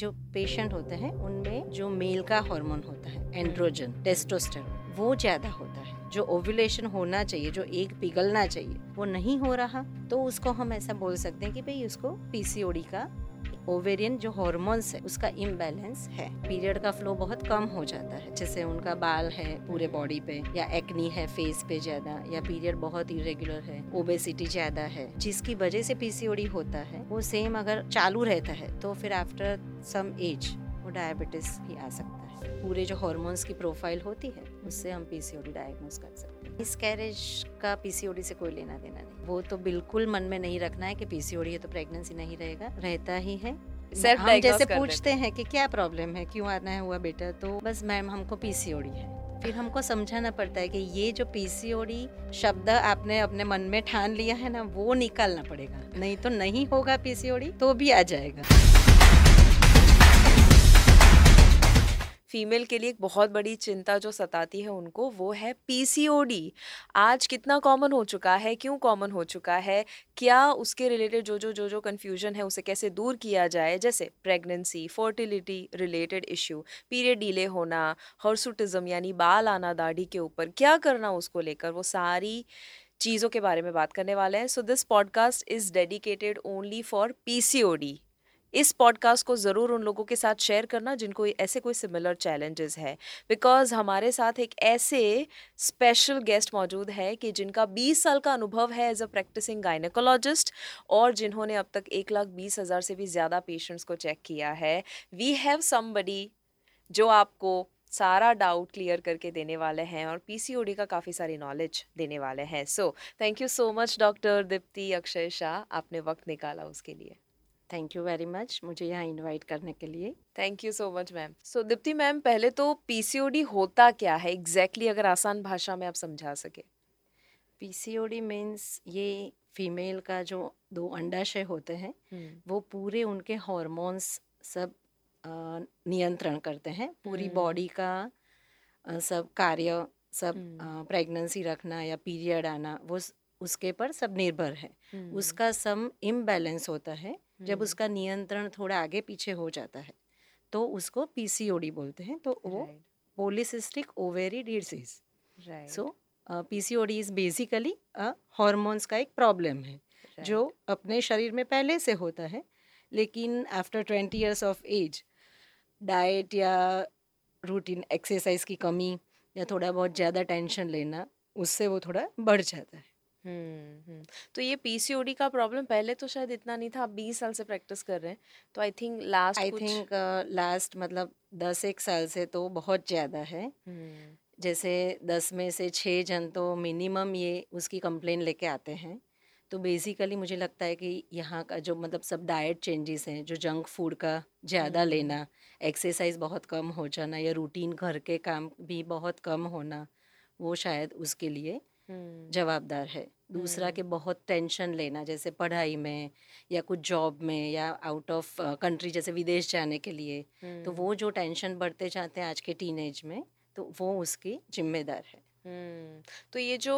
जो पेशेंट होते हैं, उनमें जो मेल का हार्मोन होता है एंड्रोजन टेस्टोस्टेरोन वो ज़्यादा होता है। जो ओव्यूलेशन होना चाहिए, जो एक पिघलना चाहिए, वो नहीं हो रहा तो उसको हम ऐसा बोल सकते हैं कि भाई उसको पीसीओडी का ओवेरियन जो हॉर्मोन्स है, उसका इम्बैलेंस है। पीरियड का फ्लो बहुत कम हो जाता है, जैसे उनका बाल है पूरे बॉडी पे, या एक्नी है फेस पे ज़्यादा, या पीरियड बहुत इरेगुलर है ओबेसिटी ज़्यादा है, जिसकी वजह से पीसीओडी होता है, वो सेम अगर चालू रहता है तो फिर आफ्टर सम एज वो डायबिटीज़ भी आ सकता है। पूरे जो हॉर्मोन्स की प्रोफ़ाइल होती है, उससे हम पीसीओडी डायग्नोज कर सकते हैं। इस कैरेज का पीसीओडी से कोई लेना देना नहीं। वो तो बिल्कुल मन में नहीं रखना है कि पीसीओडी है तो प्रेगनेंसी नहीं रहेगा रहता ही है। Self हम जैसे पूछते हैं। कि क्या प्रॉब्लम है क्यों आना है हुआ बेटा तो बस मैम हमको पीसीओडी है। फिर हमको समझाना पड़ता है कि ये जो पीसीओडी शब्द आपने अपने मन में ठान लिया है ना वो निकालना पड़ेगा। नहीं तो नहीं होगा पीसीओडी तो भी आ जाएगा। फीमेल के लिए एक बहुत बड़ी चिंता जो सताती है उनको, वो है पीसीओडी आज कितना कॉमन हो चुका है, क्यों कॉमन हो चुका है? क्या उसके रिलेटेड जो जो जो जो कन्फ्यूज़न है, उसे कैसे दूर किया जाए? जैसे pregnancy fertility related issue period delay होना हर्सुटिज्म यानी बाल आना, दाढ़ी के ऊपर, क्या करना उसको लेकर? वो सारी चीज़ों के बारे में बात करने वाले हैं। So this podcast is dedicated only for PCOD इस पॉडकास्ट को ज़रूर उन लोगों के साथ शेयर करना जिनको ऐसे कोई सिमिलर चैलेंजेस है। बिकॉज़ हमारे साथ एक ऐसे स्पेशल गेस्ट मौजूद है कि जिनका 20 साल का अनुभव है एज अ प्रैक्टिसिंग गायनेकोलॉजिस्ट और जिन्होंने अब तक एक लाख बीस हज़ार से भी ज़्यादा पेशेंट्स को चेक किया है। वी हैव समबडी जो आपको सारा डाउट क्लियर करके देने वाले हैं और पीसीओडी का काफ़ी सारी नॉलेज देने वाले हैं। So thank you so much doctor Deepti Akshay Shah आपने वक्त निकाला उसके लिए। थैंक यू वेरी मच मुझे यहाँ इनवाइट करने के लिए। Thank you so much ma'am so Deepti ma'am पहले तो पीसीओडी होता क्या है? एग्जैक्टली exactly अगर आसान भाषा में आप समझा सके। पीसीओडी मीन्स ये फीमेल का जो दो अंडाशय होते हैं हम्म। वो पूरे उनके हॉर्मोन्स सब नियंत्रण करते हैं। पूरी बॉडी हम्म। का सब कार्य सब प्रेगनेंसी हम्म। रखना या पीरियड आना वो उसके पर सब निर्भर है। उसका सम इम्बैलेंस होता है। जब हम्म। उसका नियंत्रण थोड़ा आगे पीछे हो जाता है तो उसको पीसीओडी बोलते हैं तो वो polycystic ovary disease so PCOD is basically hormones का एक प्रॉब्लम है right. जो अपने शरीर में पहले से होता है लेकिन after twenty years of age diet या रूटीन एक्सरसाइज की कमी या थोड़ा बहुत ज़्यादा टेंशन लेना उससे वो थोड़ा बढ़ जाता है हम्म, हम्म। तो ये पीसीओडी का प्रॉब्लम पहले तो शायद इतना नहीं था आप बीस साल से प्रैक्टिस कर रहे हैं तो I think last I think last मतलब दस एक साल से तो बहुत ज़्यादा है हम्म। जैसे दस में से छः जन तो मिनिमम ये उसकी कंप्लेन लेके आते हैं तो बेसिकली मुझे लगता है कि यहाँ का जो मतलब सब डाइट चेंजेस हैं जो जंक फ़ूड का ज़्यादा लेना एक्सरसाइज बहुत कम हो जाना या रूटीन घर के काम भी बहुत कम होना वो शायद उसके लिए हम्म। जवाबदार है दूसरा के बहुत टेंशन लेना जैसे पढ़ाई में या कुछ जॉब में या आउट ऑफ़ कंट्री जैसे विदेश जाने के लिए तो हम्म। वो जो टेंशन बढ़ते जाते हैं आज के टीनेज में तो वो उसकी जिम्मेदार है हम्म। तो ये जो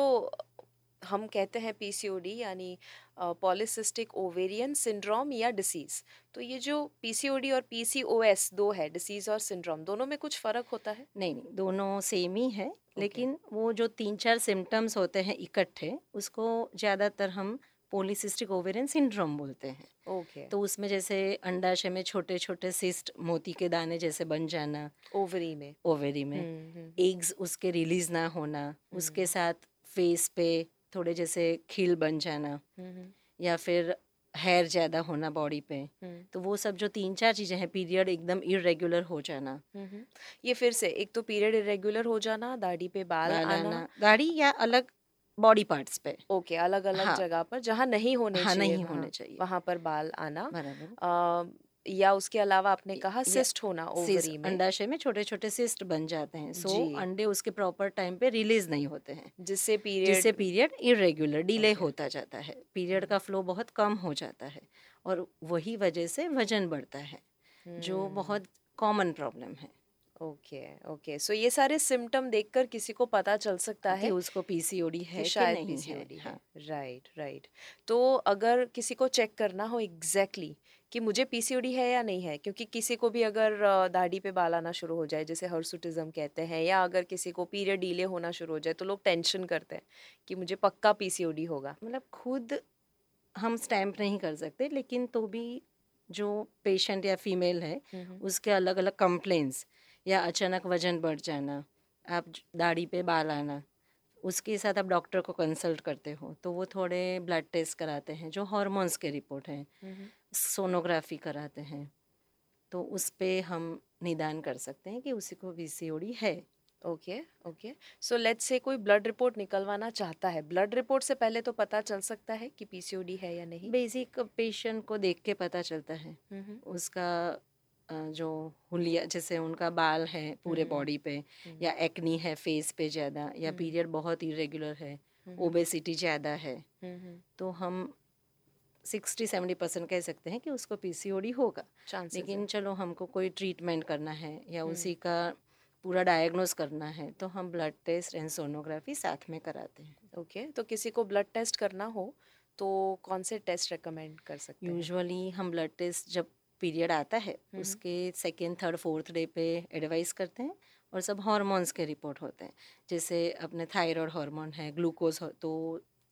हम कहते हैं पीसीओडी यानी पॉलिसिस्टिक ओवेरियन सिंड्रोम या डिसीज तो ये जो पीसीओडी और पीसीओएस दो है डिसीज और सिंड्रोम दोनों में कुछ फ़र्क होता है? नहीं नहीं दोनों सेम ही है okay. लेकिन वो जो तीन चार सिम्टम्स होते हैं इकट्ठे उसको ज़्यादातर हम पोलिसिस्टिक ओवेरियन सिंड्रोम बोलते हैं। ओके। okay. तो उसमें जैसे अंडाशय में छोटे छोटे सिस्ट मोती के दाने जैसे बन जाना। ओवरी में। ओवरी में। Eggs hmm. उसके रिलीज़ ना होना उसके साथ फेस पे थोड़े जैसे खील बन जाना या फिर हेयर ज़्यादा होना बॉडी पे तो वो सब जो तीन चार चीज़ें हैं पीरियड एकदम इरेगुलर हो जाना। ये फिर से एक तो पीरियड इरेगुलर हो जाना दाढ़ी पे बाल, बाल आना, आना। दाढ़ी या अलग बॉडी पार्ट्स पे। ओके अलग अलग हाँ, जगह पर जहाँ नहीं होने हाँ, चाहिए नहीं होने चाहिए। वहाँ पर बाल आना। बराबर। या उसके अलावा आपने कहा सिस्ट होना ओवरी में? अंडाशय में छोटे छोटे सिस्ट बन जाते हैं। सो अंडे उसके प्रॉपर टाइम पे रिलीज़ नहीं होते हैं। जिससे पीरियड जिससे पीरियड इरेगुलर डिले होता जाता है। पीरियड का फ्लो बहुत कम हो जाता है और वही वजह से वज़न बढ़ता है जो हम्म। बहुत कॉमन प्रॉब्लम है। ओके ओके सो ये सारे सिम्टम देखकर किसी को पता चल सकता है उसको पीसीओडी है शायद पीसीओडी है। राइट राइट तो अगर किसी को चेक करना हो एग्जैक्टली कि मुझे पीसीओडी है या नहीं है? क्योंकि किसी को भी अगर दाढ़ी पे बाल आना शुरू हो जाए जैसे हर्सुटिज्म कहते हैं या अगर किसी को पीरियड डीले होना शुरू हो जाए तो लोग टेंशन करते हैं कि मुझे पक्का पीसीओडी होगा। मतलब खुद हम स्टैम्प नहीं कर सकते लेकिन तो भी जो पेशेंट या फीमेल है उसके अलग अलग कंप्लेंट्स या अचानक वज़न बढ़ जाना आप दाढ़ी पे बाल आना उसके साथ आप डॉक्टर को कंसल्ट करते हो तो वो थोड़े ब्लड टेस्ट कराते हैं जो हार्मोन्स के रिपोर्ट हैं। सोनोग्राफी कराते हैं तो उस पर हम निदान कर सकते हैं कि उसी को वी है। Okay okay. So let's say कोई ब्लड रिपोर्ट निकलवाना चाहता है ब्लड रिपोर्ट से पहले तो पता चल सकता है कि पीसीओडी है या नहीं? बेसिक पेशेंट को देख के पता चलता है। उसका जो हुलिया जैसे उनका बाल है पूरे बॉडी पे या एक्नी है फेस पे ज़्यादा या पीरियड बहुत इरेगुलर है ओबेसिटी ज़्यादा है तो हम सिक्सटी सेवेंटी परसेंट कह सकते हैं कि उसको पीसीओडी होगा। लेकिन चलो हमको कोई ट्रीटमेंट करना है या उसी का पूरा डायग्नोस करना है तो हम ब्लड टेस्ट एंड सोनोग्राफी साथ में कराते हैं। ओके okay, तो किसी को ब्लड टेस्ट करना हो तो कौन से टेस्ट रिकमेंड कर सकते हैं? यूजुअली हम ब्लड टेस्ट जब पीरियड आता है उसके सेकेंड थर्ड फोर्थ डे पे एडवाइस करते हैं और सब हॉर्मोन्स के रिपोर्ट होते हैं। जैसे अपने थायराइड हार्मोन है ग्लूकोज तो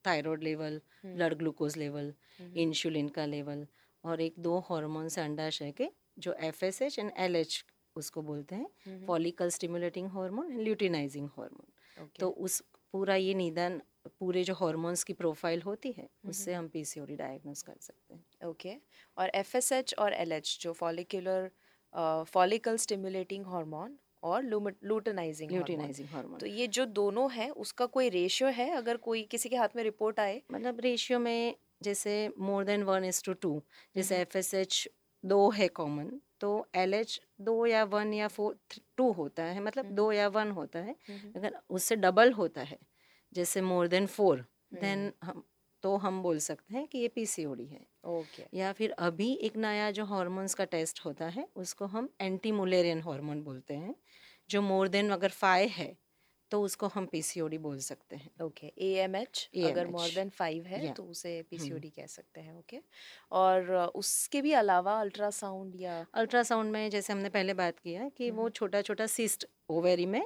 thyroid level blood glucose level insulin का लेवल और एक दो हार्मोन्स अंडाशय के जो F S H and L H उसको बोलते हैं follicle stimulating hormone luteinizing hormone तो उस पूरा ये निदान पूरे जो हॉर्मोन्स की प्रोफ़ाइल होती है उससे हम पीसीओडी डायग्नोस कर सकते हैं। ओके और एफएसएच और एलएच जो फॉलिकुलर फॉलिकल स्टिमुलेटिंग हार्मोन और लूटनाइजिंग लूटिनाइजिंग हार्मोन तो ये जो दोनों है उसका कोई रेशियो है? अगर कोई किसी के हाथ में रिपोर्ट आए। मतलब रेशियो में जैसे more than one is to two जैसे एफ़ एस एच दो है कॉमन तो एल एच दो या वन या फोर टू होता है। मतलब दो या वन होता है। अगर उससे डबल होता है जैसे मोर देन फोर देन हम तो हम बोल सकते हैं कि ये पीसीओडी है ओके okay. या फिर अभी एक नया जो हार्मोन्स का टेस्ट होता है उसको हम एंटी मुलेरियन हार्मोन बोलते हैं जो मोर देन अगर फाइव है तो उसको हम पीसीओडी बोल सकते हैं ओके ए एम एच अगर मोर देन फाइव है yeah. तो उसे पीसीओडी हम्म। कह सकते हैं ओके okay? और उसके भी अलावा अल्ट्रासाउंड या अल्ट्रासाउंड में जैसे हमने पहले बात किया कि वो छोटा छोटा सिस्ट ओवेरी में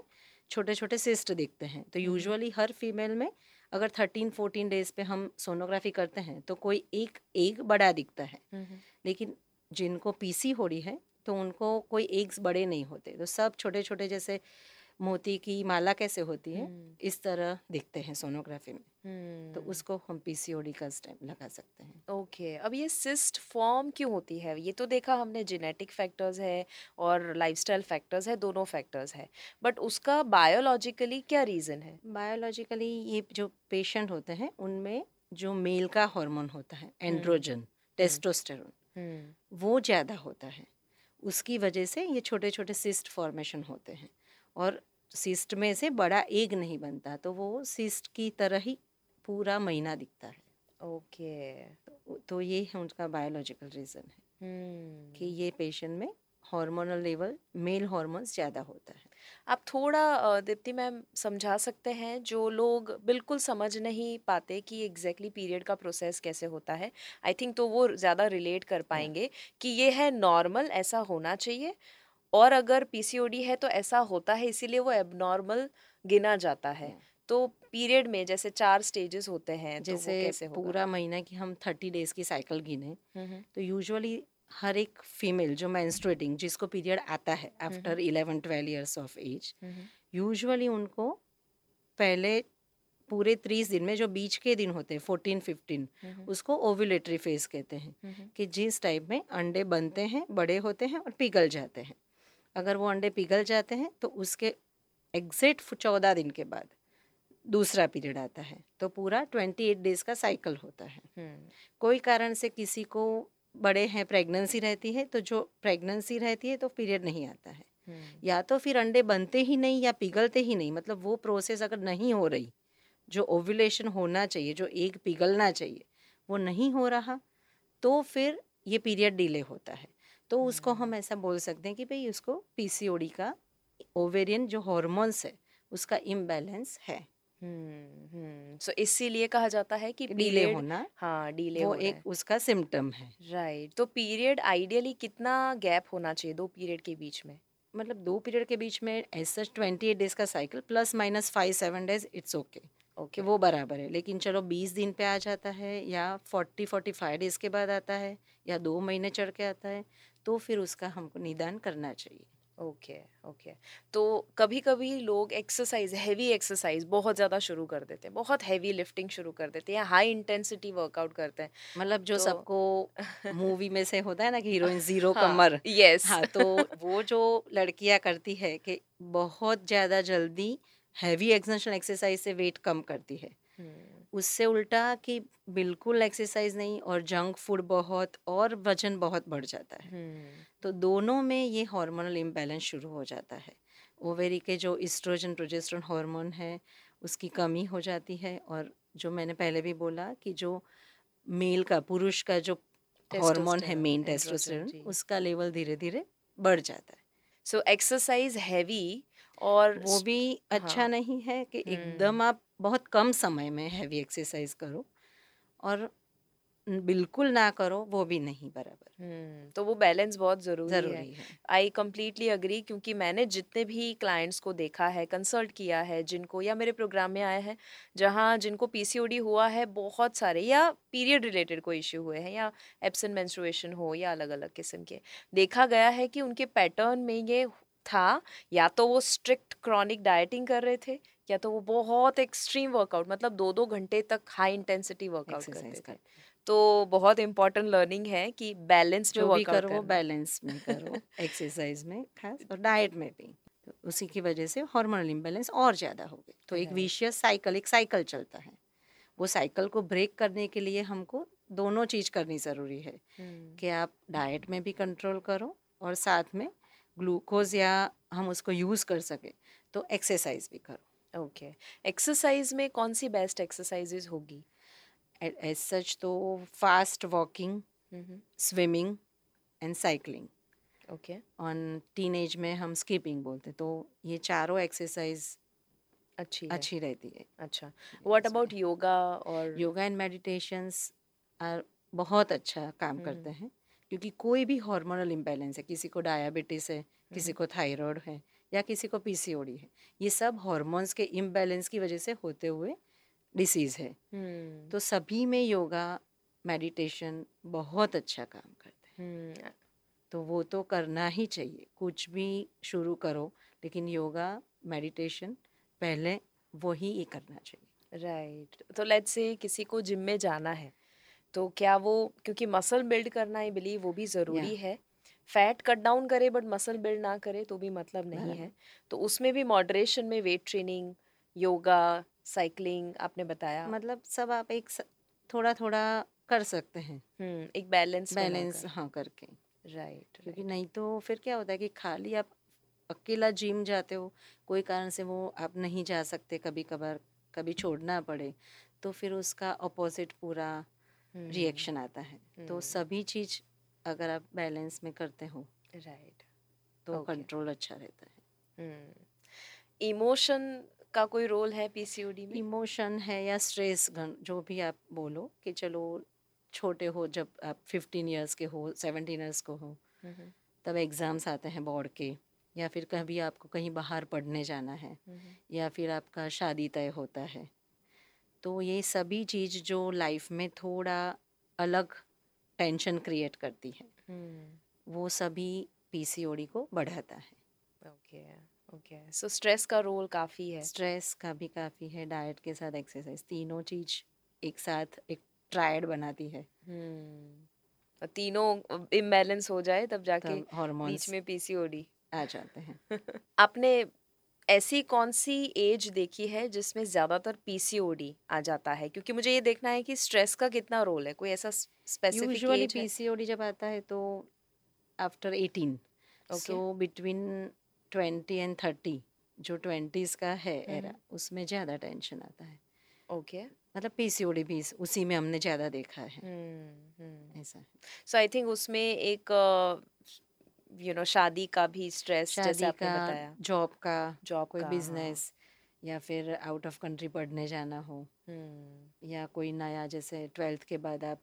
छोटे छोटे सिस्ट दिखते हैं तो यूजुअली हर फीमेल में अगर थर्टीन फोर्टीन डेज़ पे हम सोनोग्राफी करते हैं तो कोई एक एग बड़ा दिखता है। लेकिन जिनको पीसी हो रही है तो उनको कोई एग्स बड़े नहीं होते। तो सब छोटे छोटे जैसे मोती की माला कैसे होती है इस तरह दिखते हैं सोनोग्राफी में। तो उसको हम पीसीओडी का स्टेप लगा सकते हैं। Okay okay. अब ये सिस्ट फॉर्म क्यों होती है? ये तो देखा हमने जेनेटिक फैक्टर्स है और लाइफस्टाइल फैक्टर्स है दोनों फैक्टर्स है। बट उसका बायोलॉजिकली क्या रीज़न है? बायोलॉजिकली ये जो पेशेंट होते हैं उनमें जो मेल का हार्मोन होता है एंड्रोजन टेस्टोस्टेरोन वो ज़्यादा होता है। उसकी वजह से ये छोटे छोटे सिस्ट फॉर्मेशन होते हैं। और सिस्ट में से बड़ा एग नहीं बनता तो वो सिस्ट की तरह ही पूरा महीना दिखता है। ओके। तो, तो ये है उनका बायोलॉजिकल रीज़न है। hmm. कि ये पेशेंट में हार्मोनल लेवल मेल हार्मोन्स ज़्यादा होता है। आप थोड़ा दीप्ति मैम समझा सकते हैं जो लोग बिल्कुल समझ नहीं पाते कि एग्जैक्टली exactly पीरियड का प्रोसेस कैसे होता है। आई थिंक तो वो ज़्यादा रिलेट कर पाएँगे कि ये है नॉर्मल ऐसा होना चाहिए। और अगर पीसीओडी है तो ऐसा होता है इसीलिए वो एबनॉर्मल गिना जाता है। तो पीरियड में जैसे चार स्टेजेस होते हैं तो जैसे तो कैसे पूरा महीना की हम थर्टी डेज़ की साइकिल गिने तो यूजुअली हर एक फीमेल जो मैंस्ट्रेटिंग जिसको पीरियड आता है after eleven twelve years of age usually उनको पहले पूरे तीस दिन में जो बीच के दिन होते हैं फोर्टीन फिफ्टीन उसको ओव्यूलेटरी फ़ेज़ कहते हैं कि जिस टाइप में अंडे बनते हैं बड़े होते हैं और पिघल जाते हैं। अगर वो अंडे पिघल जाते हैं तो उसके एग्जैक्ट चौदह दिन के बाद दूसरा पीरियड आता है तो पूरा ट्वेंटी एट डेज़ का साइकिल होता है हम्म। कोई कारण से किसी को बड़े हैं प्रेगनेंसी रहती है तो जो प्रेगनेंसी रहती है तो पीरियड नहीं आता है हम्म। या तो फिर अंडे बनते ही नहीं या पिघलते ही नहीं मतलब वो प्रोसेस अगर नहीं हो रही जो ओव्यूलेशन होना चाहिए जो एक पिघलना चाहिए वो नहीं हो रहा तो फिर ये पीरियड डिले होता है तो उसको हम। ऐसा बोल सकते हैं कि भाई उसको पीसीओडी का ओवेरियन जो हॉर्मोन्स है उसका इम्बैलेंस है। हम्म हम्म। सो इसीलिए कहा जाता है कि डिले होना हाँ डिले वो एक है। उसका सिम्टम है। राइट तो पीरियड आइडियली कितना गैप होना चाहिए दो पीरियड के बीच में? मतलब दो पीरियड के बीच में ऐसा ट्वेंटी एट डेज़ का cycle plus minus five seven days it's okay okay वो बराबर है। लेकिन चलो बीस दिन पे आ जाता है या फोर्टी फोर्टी फाइव डेज़ के बाद आता है या दो महीने चढ़ के आता है तो फिर उसका हमको निदान करना चाहिए। Okay okay. तो कभी कभी लोग एक्सरसाइज हैवी एक्सरसाइज बहुत ज़्यादा शुरू कर देते हैं बहुत हैवी लिफ्टिंग शुरू कर देते हैं हाई इंटेंसिटी वर्कआउट करते हैं। मतलब जो तो सबको मूवी में से होता है ना कि हीरोइन ज़ीरो हाँ कमर। यस हाँ तो वो जो लड़कियाँ करती है कि बहुत ज़्यादा जल्दी हैवी एक्सर्शन एक्सरसाइज से वेट कम करती है। उससे उल्टा कि बिल्कुल एक्सरसाइज नहीं और जंक फ़ूड बहुत और वज़न बहुत बढ़ जाता है। तो दोनों में ये हार्मोनल इम्बैलेंस शुरू हो जाता है। ओवेरी के जो इस्ट्रोजन प्रोजेस्ट्रॉन हार्मोन है उसकी कमी हो जाती है और जो मैंने पहले भी बोला कि जो मेल का पुरुष का जो हार्मोन है मेन टेस्टोस्टेरोन उसका लेवल धीरे धीरे बढ़ जाता है। सो एक्सरसाइज हैवी और वो भी अच्छा हाँ नहीं है कि हम्म। एकदम आप बहुत कम समय में हैवी एक्सरसाइज करो और बिल्कुल ना करो वो भी नहीं बराबर। हम्म तो वो बैलेंस बहुत ज़रूरी ज़रूरी है। आई कम्प्लीटली अग्री क्योंकि मैंने जितने भी क्लाइंट्स को देखा है कंसल्ट किया है जिनको या मेरे प्रोग्राम में आए हैं जहाँ जिनको पीसीओडी हुआ है बहुत सारे या पीरियड रिलेटेड कोई इश्यू हुए हैं या एब्सेंट मेंस्ट्रुएशन हो या अलग अलग किस्म के देखा गया है कि उनके पैटर्न में ये था या तो वो स्ट्रिक्ट क्रॉनिक डाइटिंग कर रहे थे या तो वो बहुत एक्सट्रीम वर्कआउट मतलब दो दो घंटे तक हाई इंटेंसिटी वर्कआउट करते थे। तो बहुत इंपॉर्टेंट लर्निंग है कि बैलेंस में भी करो बैलेंस में करो एक्सरसाइज में खास और डाइट में भी। तो उसी की वजह से हार्मोनल इम्बैलेंस और ज़्यादा हो गई। तो एक विशियस साइकिल एक साइकिल चलता है। वो साइकिल को ब्रेक करने के लिए हमको दोनों चीज़ करनी ज़रूरी है कि आप डाइट में भी कंट्रोल करो और साथ में ग्लूकोज या हम उसको यूज़ कर सकें तो एक्सरसाइज भी करो। ओके। एक्सरसाइज में कौन सी बेस्ट एक्सरसाइजेज होगी? एज सच तो fast walking hmm. Swimming and cycling. Okay. On teen age में हम स्कीपिंग बोलते हैं तो ये चारों एक्सरसाइज अच्छी अच्छी रहती है। अच्छा। व्हाट अबाउट योगा और योगा एंड मेडिटेशंस आर बहुत अच्छा काम करते हम्म हैं। क्योंकि कोई भी हार्मोनल इम्बैलेंस है किसी को डायबिटीज़ है किसी हम्म को थायराइड है या किसी को पीसीओडी है ये सब हार्मोन्स के इम्बैलेंस की वजह से होते हुए डिसीज़ है। हम्म। तो सभी में योगा मेडिटेशन बहुत अच्छा काम करते हैं। हम्म। तो वो तो करना ही चाहिए कुछ भी शुरू करो लेकिन योगा मेडिटेशन पहले वही ही करना चाहिए। Right right. तो लेट्स से किसी को जिम में जाना है तो क्या वो क्योंकि मसल बिल्ड करना आई बिलीव वो भी ज़रूरी है। फैट कट डाउन करे बट मसल बिल्ड ना करे तो भी मतलब नहीं बराबर है। तो उसमें भी मॉडरेशन में वेट ट्रेनिंग योगा साइकिलिंग आपने बताया। मतलब सब आप एक स- थोड़ा थोड़ा कर सकते हैं। हम्म एक बैलेंस बैलेंस हाँ करके। राइट क्योंकि राइट नहीं तो फिर क्या होता है कि खाली आप अकेला जिम जाते हो कोई कारण से वो आप नहीं जा सकते कभी कभार कभी छोड़ना पड़े तो फिर उसका अपोजिट पूरा रिएक्शन आता है। तो हम्म। सभी चीज़ अगर आप बैलेंस में करते हो राइट तो कंट्रोल अच्छा रहता है। हम्म। इमोशन का कोई रोल है पीसीओडी में? इमोशन है या स्ट्रेस जो भी आप बोलो कि चलो छोटे हो जब आप फिफ्टीन इयर्स के हो सेवनटीन इयर्स को हो हम्म। तब एग्ज़ाम्स आते हैं बोर्ड के या फिर कभी आपको कहीं बाहर पढ़ने जाना है हम्म। या फिर आपका शादी तय होता है तो ये सभी चीज़ जो लाइफ में थोड़ा अलग टेंशन क्रिएट करती है। हम्म। वो सभी पीसीओडी को बढ़ाता है। ओके ओके सो स्ट्रेस का रोल काफ़ी है। स्ट्रेस का भी काफ़ी है। डाइट के साथ एक्सरसाइज तीनों चीज़ एक साथ एक ट्रायड बनाती है। हम्म। और तीनों इम्बैलेंस हो जाए तब जाके तब बीच में पीसीओडी आ जाते हैं। आपने ऐसी कौन सी एज देखी है जिसमें ज़्यादातर पीसीओडी आ जाता है? क्योंकि मुझे ये देखना है कि स्ट्रेस का कितना रोल है कोई ऐसा स्पेसिफिक यूजुअली पीसीओडी जब आता है तो after eighteen okay so between twenty and thirty जो ट्वेंटीज़ का है एरा हम्म। उसमें ज़्यादा टेंशन आता है। Okay okay. मतलब पीसीओडी भी उसी में हमने ज़्यादा देखा है। हम्म हम्म। ऐसा सो आई थिंक उसमें एक यू नो शादी का भी स्ट्रेस जैसे आपने बताया। जॉब का जॉब कोई हाँ। बिज़नेस या फिर आउट ऑफ़ कंट्री पढ़ने जाना हो। हम्म। या कोई नया जैसे ट्वेल्थ के बाद आप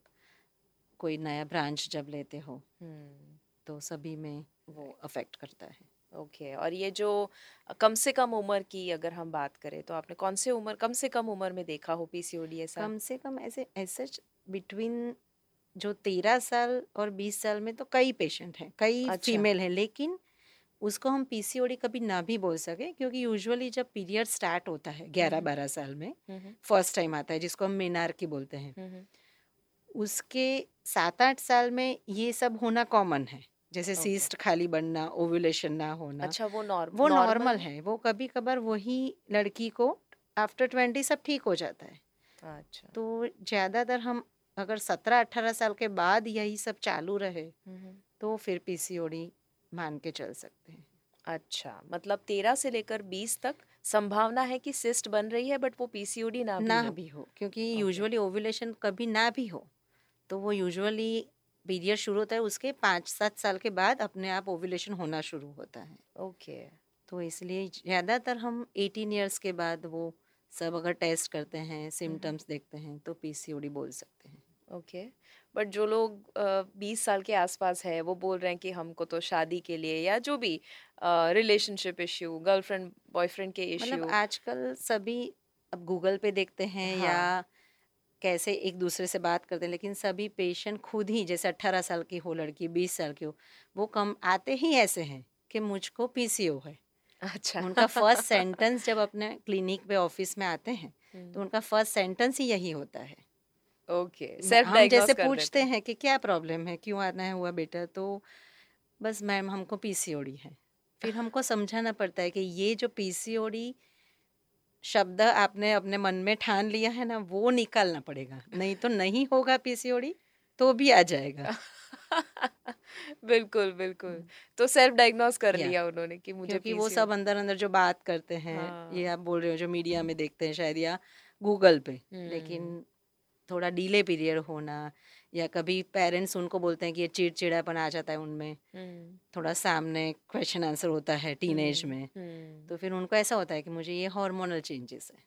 कोई नया ब्रांच जब लेते हो हम्म। तो सभी में वो अफेक्ट करता है। Okay okay. और ये जो कम से कम उम्र की अगर हम बात करें तो आपने कौन से उम्र कम से कम उम्र में देखा हो पीसीओडी ऐसा? कम से कम ऐसे ऐसे बिटवीन जो तेरह साल और बीस साल में तो कई पेशेंट हैं कई अच्छा। फीमेल हैं लेकिन उसको हम पीसीओडी कभी ना भी बोल सके क्योंकि यूजुअली जब पीरियड स्टार्ट होता है ग्यारह हम्म। बारह साल में हम्म फ़र्स्ट टाइम आता है जिसको हम मेनार की बोलते हैं। हम्म उसके सात आठ साल में ये सब होना कॉमन है जैसे Okay. सीस्ट खाली बनना ओव्यूलेशन ना होना। अच्छा वो नॉर्म वो नॉर्मल है। वो कभी कभार वही लड़की को आफ्टर ट्वेंटी सब ठीक हो जाता है। अच्छा। तो ज़्यादातर हम अगर सत्रह अट्ठारह साल के बाद यही सब चालू रहे तो फिर पीसीओडी मान के चल सकते हैं अच्छा मतलब तेरह से लेकर बीस तक संभावना है कि सिस्ट बन रही है बट वो पीसीओडी ना भी ना हो। भी हो क्योंकि Okay. यूजुअली ओव्यूलेशन कभी ना भी हो तो वो यूजुअली पीरियड शुरू होता है उसके पाँच सात साल के बाद अपने आप ओव्यूलेशन होना शुरू होता है ओके तो इसलिए ज़्यादातर हम एटीन ईयर्स के बाद वो सब अगर टेस्ट करते हैं सिम्टम्स देखते हैं तो पीसीओडी बोल सकते हैं। ओके बट जो लोग बीस साल के आसपास है वो बोल रहे हैं कि हमको तो शादी के लिए या जो भी रिलेशनशिप इश्यू गर्लफ्रेंड बॉयफ्रेंड के मतलब इश्यू आजकल सभी अब गूगल पे देखते हैं हाँ। या कैसे एक दूसरे से बात करते हैं लेकिन सभी पेशेंट खुद ही जैसे अट्ठारह साल की हो लड़की बीस साल की हो वो कम आते ही ऐसे हैं कि मुझको पीसीओ है। अच्छा। उनका फ़र्स्ट सेंटेंस जब अपने क्लिनिक पे ऑफ़िस में आते हैं हम्म, तो उनका फ़र्स्ट सेंटेंस ही यही होता है। ओके सेल्फ हम जैसे पूछते हैं। कि क्या प्रॉब्लम है क्यों आना है हुआ बेटा तो बस मैम हमको पीसीओडी है। फिर हमको समझाना पड़ता है कि ये जो पीसीओडी शब्द आपने अपने मन में ठान लिया है ना वो निकालना पड़ेगा। नहीं तो नहीं होगा पीसीओडी तो भी आ जाएगा। बिल्कुल बिल्कुल। तो सेल्फ डायग्नोस कर Yeah. लिया उन्होंने कि मुझे क्योंकि वो सब अंदर अंदर जो बात करते हैं हाँ। ये आप बोल रहे हो जो मीडिया में देखते हैं शायद या गूगल पे लेकिन थोड़ा डीले पीरियड होना या कभी पेरेंट्स उनको बोलते हैं कि ये चिड़चिड़ापन आ जाता है उनमें थोड़ा सामने क्वेश्चन आंसर होता है टीनेज में तो फिर उनको ऐसा होता है कि मुझे ये हार्मोनल चेंजेस है।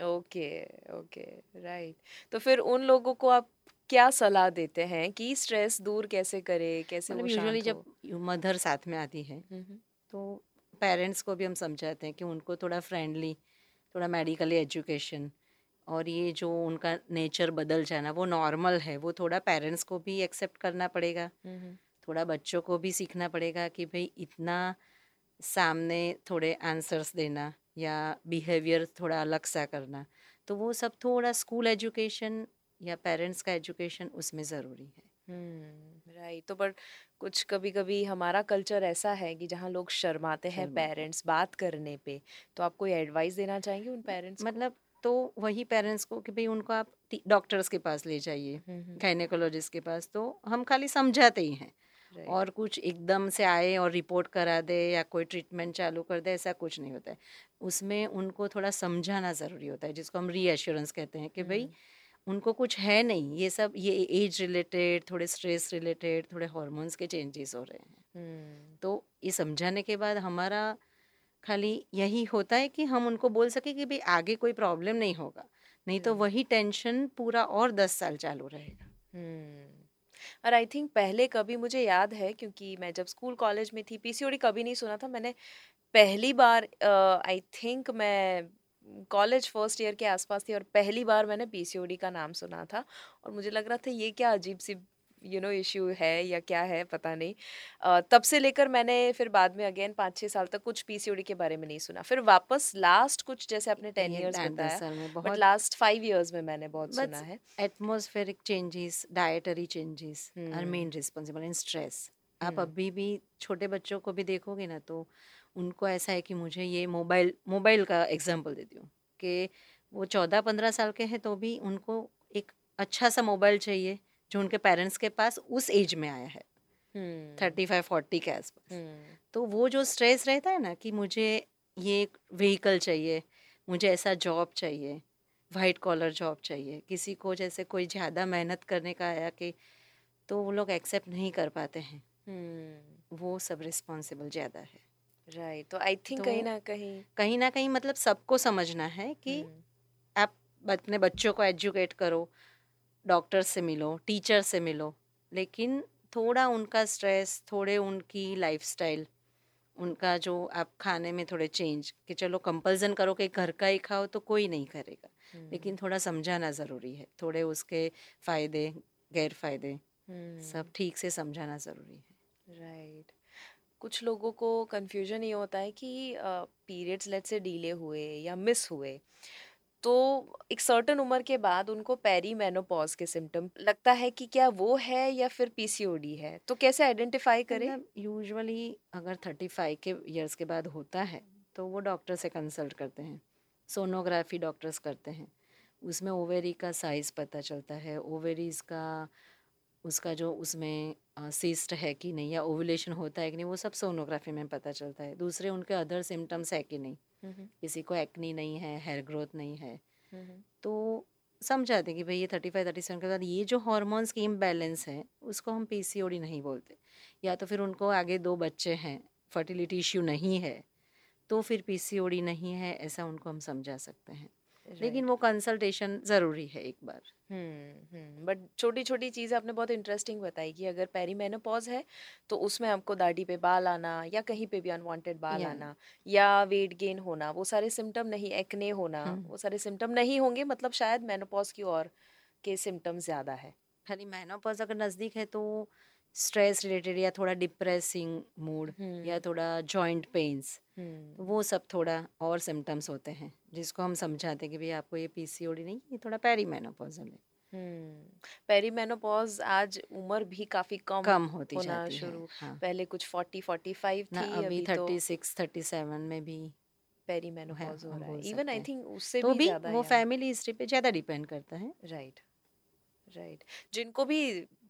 Okay okay right. तो फिर उन लोगों को आप क्या सलाह देते हैं कि स्ट्रेस दूर कैसे करे कैसे मतलब यूजुअली जब मदर साथ में आती है तो पेरेंट्स को भी हम समझाते हैं कि उनको थोड़ा फ्रेंडली थोड़ा मेडिकली एजुकेशन और ये जो उनका नेचर बदल जाना वो नॉर्मल है वो थोड़ा पेरेंट्स को भी एक्सेप्ट करना पड़ेगा। थोड़ा बच्चों को भी सीखना पड़ेगा कि भाई इतना सामने थोड़े आंसर्स देना या बिहेवियर थोड़ा अलग सा करना। तो वो सब थोड़ा स्कूल एजुकेशन या पेरेंट्स का एजुकेशन उसमें ज़रूरी है। हम्म राइट तो बट कुछ कभी कभी हमारा कल्चर ऐसा है कि जहाँ लोग शर्माते हैं पेरेंट्स बात करने पे तो आप कोई एडवाइस देना चाहेंगे उन पेरेंट्स मतलब तो वही पेरेंट्स को कि भाई उनको आप डॉक्टर्स के पास ले जाइए गायनेकोलॉजिस्ट के पास तो हम खाली समझाते ही हैं। और कुछ एकदम से आए और रिपोर्ट करा दे या कोई ट्रीटमेंट चालू कर दे ऐसा कुछ नहीं होता है। उसमें उनको थोड़ा समझाना ज़रूरी होता है जिसको हम रीएश्योरेंस कहते हैं कि भाई उनको कुछ है नहीं ये सब ये एज रिलेटेड थोड़े स्ट्रेस रिलेटेड थोड़े हॉर्मोन्स के चेंजेस हो रहे हैं। हम्म। तो ये समझाने के बाद हमारा खाली यही होता है कि हम उनको बोल सके कि भाई आगे कोई प्रॉब्लम नहीं होगा नहीं तो हम्म। वही टेंशन पूरा और दस साल चालू रहेगा। हम्म। और आई थिंक पहले कभी मुझे याद है क्योंकि मैं जब स्कूल कॉलेज में थी पीसीओडी कभी नहीं सुना था मैंने पहली बार आई uh, थिंक मैं कॉलेज फ़र्स्ट ईयर के आसपास थी और पहली बार मैंने पीसीओडी का नाम सुना था और मुझे लग रहा था ये क्या अजीब सी यू नो इश्यू है या क्या है पता नहीं अ, तब से लेकर मैंने फिर बाद में अगेन पाँच छः साल तक कुछ पीसीओडी के बारे में नहीं सुना फिर वापस लास्ट कुछ जैसे आपने टेन दस बताया बट लास्ट फाइव इयर्स में मैंने बहुत सुना है atmospheric changes dietary changes are. Main responsible in stress आप हम्म। अभी भी छोटे बच्चों को भी देखोगे ना तो उनको ऐसा है कि मुझे ये मोबाइल मोबाइल का एग्जांपल देती हूँ कि वो चौदह पंद्रह साल के हैं तो भी उनको एक अच्छा सा मोबाइल चाहिए जो उनके पेरेंट्स के पास उस एज में आया है। थर्टी फाइव फोर्टी के आसपास। हम्म। तो वो जो स्ट्रेस रहता है ना कि मुझे ये व्हीकल चाहिए मुझे ऐसा जॉब चाहिए वाइट कॉलर जॉब चाहिए किसी को जैसे कोई ज़्यादा मेहनत करने का आया कि तो वो लोग एक्सेप्ट नहीं कर पाते हैं। हम्म। वो सब रिस्पॉन्सिबल ज़्यादा है। राइट तो आई थिंक तो कहीं ना कहीं कहीं ना कहीं मतलब सबको समझना है कि हम्म, आप अपने बच्चों को एजुकेट करो डॉक्टर से मिलो टीचर से मिलो लेकिन थोड़ा उनका स्ट्रेस थोड़े उनकी लाइफस्टाइल उनका जो आप खाने में थोड़े चेंज कि चलो कंपल्सन करो कि घर का ही खाओ तो कोई नहीं करेगा। हम्म, लेकिन थोड़ा समझाना ज़रूरी है थोड़े उसके फ़ायदे गैर फ़ायदे हम्म, सब ठीक से समझाना ज़रूरी है। राइट कुछ लोगों को कन्फ्यूज़न ये होता है कि पीरियड्स लेट से डीले हुए या मिस हुए तो एक सर्टन उम्र के बाद उनको पेरी मेनोपॉज के सिम्टम लगता है कि क्या वो है या फिर पीसीओडी है? तो कैसे आइडेंटिफाई करें? मतलब यूजुअली अगर थर्टी फाइव के ईयर्स के बाद होता है तो वो डॉक्टर से कंसल्ट करते हैं सोनोग्राफी डॉक्टर्स करते हैं, उसमें ओवेरी का साइज़ पता चलता है ओवेरीज का उसका जो उसमें सिस्ट है कि नहीं या ओवुलेशन होता है कि नहीं वो सब सोनोग्राफी में पता चलता है। दूसरे उनके अदर सिम्टम्स है कि नहीं। किसी को एक्नी नहीं है हेयर ग्रोथ नहीं है। तो समझाते कि भाई ये थर्टी फाइव थर्टी सेवन के बाद ये जो हॉर्मोन्स की इम्बैलेंस है उसको हम पीसीओडी नहीं बोलते। या तो फिर उनको आगे दो बच्चे हैं फर्टिलिटी इश्यू नहीं है तो फिर पीसीओडी नहीं है ऐसा उनको हम समझा सकते हैं। लेकिन वो कंसल्टेशन ज़रूरी है एक बार। हम्म बट छोटी छोटी चीज़ आपने बहुत इंटरेस्टिंग बताई कि अगर पेरीमेनोपॉज है तो उसमें आपको दाढ़ी पे बाल आना या कहीं पे भी अनवांटेड बाल Yeah. आना या वेट गेन होना वो सारे सिम्टम नहीं एक्ने होना हम्म वो सारे सिम्टम नहीं होंगे मतलब शायद मेनोपॉज की और के सिम्टम ज़्यादा है खाली मैनोपॉज अगर नज़दीक है तो स्ट्रेस रिलेटेड या थोड़ा डिप्रेसिंग मूड या हम्म। थोड़ा जॉइंट पेन्स हम्म। वो सब थोड़ा और सिम्टम्स होते हैं जिसको हम समझाते हैं कि भाई आपको ये पीसीओडी नहीं ये थोड़ा पेरीमेनोपॉजल है। हम्म। पेरीमेनोपॉज आज उम्र भी काफ़ी कम कम होती होना जाती शुरू। हाँ। पहले कुछ फोर्टी फोर्टी फाइव थी अभी अभी थर्टी सिक्स थर्टी सेवन में भी है पेरीमेनोपॉज हो रहा है। इवन आई थिंक उससे तो भी भी वो फैमिली हिस्ट्री पे ज़्यादा डिपेंड करता है। राइट राइट जिनको भी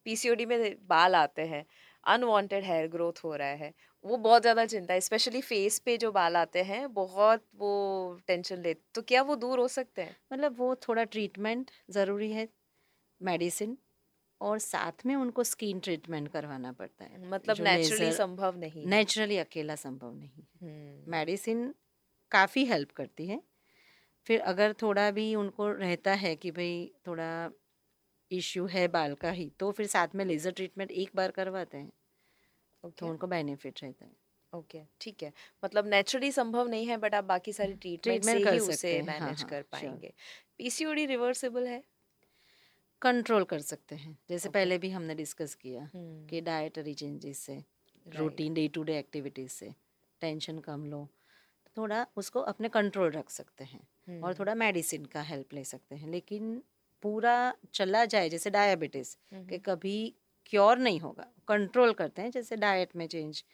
पीसीओडी में बाल आते हैं अनवांटेड हेयर ग्रोथ हो रहा है वो बहुत ज़्यादा चिंता है स्पेशली फेस पे जो बाल आते हैं बहुत वो टेंशन लेते तो क्या वो दूर हो सकते हैं? मतलब वो थोड़ा ट्रीटमेंट ज़रूरी है मेडिसिन और साथ में उनको स्किन ट्रीटमेंट करवाना पड़ता है मतलब नेचुरली संभव नहीं नेचुरली अकेला संभव नहीं हम्म। मेडिसिन काफ़ी हेल्प करती है फिर अगर थोड़ा भी उनको रहता है कि भाई थोड़ा इश्यू है बाल का ही तो फिर साथ में लेज़र ट्रीटमेंट एक बार करवाते हैं। okay. तो उनको बेनिफिट रहता है। ओके okay, ठीक है। मतलब नेचुरली संभव नहीं है बट आप बाकी सारी ट्रीटमेंट से कर ही उसे हैं। हाँ मैनेज हाँ कर पाएँगे। पीसीओडी रिवर्सिबल है? कंट्रोल कर सकते हैं। जैसे ओके पहले भी हमने डिस्कस किया हम्म। कि डाइटरी चेंजेस से routine day to day activities से टेंशन कम लो। थोड़ा उसको अपने कंट्रोल रख सकते हैं hmm. और थोड़ा मेडिसिन का हेल्प ले सकते हैं। लेकिन पूरा चला जाए जैसे डायबिटीज़ कि कभी क्योर नहीं होगा कंट्रोल करते हैं जैसे डाइट में चेंज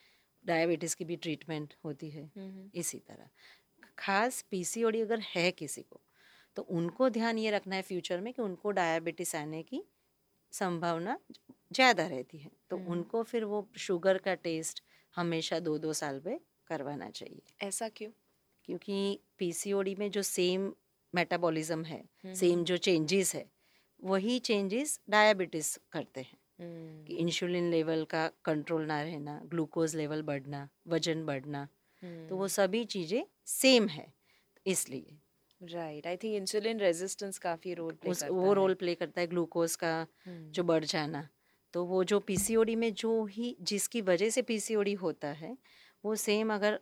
डायबिटीज़ की भी ट्रीटमेंट होती है इसी तरह। खास पीसीओडी अगर है किसी को तो उनको ध्यान ये रखना है फ्यूचर में कि उनको डायबिटीज़ आने की संभावना ज़्यादा रहती है तो उनको फिर वो शुगर का टेस्ट हमेशा दो दो साल पे करवाना चाहिए। ऐसा क्यों? क्योंकि पीसीओडी में जो सेम मेटाबॉलिज्म है हम्म सेम जो चेंजेस है वही चेंजेस डायबिटीज़ करते हैं। कि हम्म। इंसुलिन लेवल का कंट्रोल ना रहना ग्लूकोज लेवल बढ़ना वज़न बढ़ना तो वो हम्म। सभी चीज़ें सेम है इसलिए। Right I think insulin resistance काफ़ी रोल प्ले उस करता वो रोल प्ले करता है ग्लूकोज का हम्म। जो बढ़ जाना। तो वो जो पीसीओडी में जो ही जिसकी वजह से पीसीओडी होता है वो सेम अगर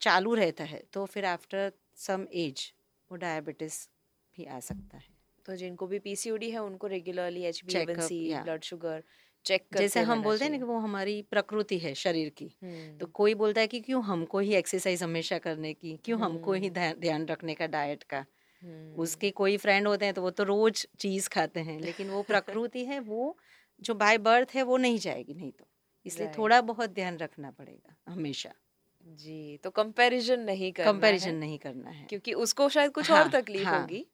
चालू रहता है तो फिर आफ्टर सम एज वो डायबिटीज़ भी आ सकता है। तो जिनको भी पीसीओडी है उनको regularly H B blood sugar check जैसे हम बोलते हैं ना कि वो हमारी प्रकृति है शरीर की। तो हम्म कोई बोलता है कि क्यों हमको ही एक्सरसाइज हमेशा करने की क्यों हमको ही हम्म। ध्यान ध्यान रखने का डाइट का। हम्म। उसके कोई फ्रेंड होते हैं तो वो तो रोज चीज़ खाते हैं लेकिन वो प्रकृति है वो जो बाय बर्थ है वो नहीं जाएगी नहीं तो। इसलिए थोड़ा बहुत ध्यान रखना पड़ेगा हमेशा। जी तो कंपैरिजन नहीं करना कंपैरिजन नहीं करना है। क्योंकि उसको शायद कुछ हाँ, और तकलीफ़ हाँ। होगी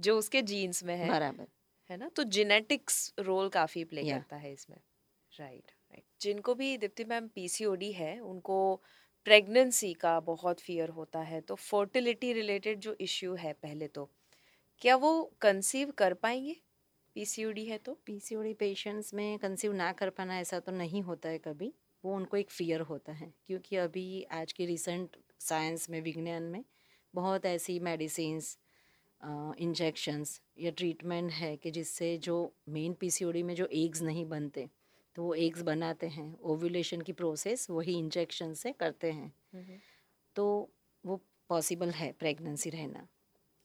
जो उसके जीन्स में है बराबर। है ना? तो जेनेटिक्स रोल काफ़ी प्ले करता है इसमें। राइट राइट जिनको भी दीप्ति मैम पीसीओडी है उनको प्रेगनेंसी का बहुत फियर होता है तो फर्टिलिटी रिलेटेड जो इश्यू है पहले तो क्या वो कंसीव कर पाएँगे? पीसीओडी है तो? पीसीओडी पेशेंट्स में कंसीव ना कर पाना ऐसा तो नहीं होता है कभी। वो उनको एक फियर होता है क्योंकि अभी आज के रिसेंट साइंस में विज्ञान में बहुत ऐसी मेडिसिन्स इंजेक्शंस या ट्रीटमेंट है कि जिससे जो मेन पीसीओडी में जो एग्स नहीं बनते तो वो एग्स बनाते हैं ओव्यूलेशन की प्रोसेस वही इंजेक्शन से करते हैं। तो वो पॉसिबल है प्रेगनेंसी रहना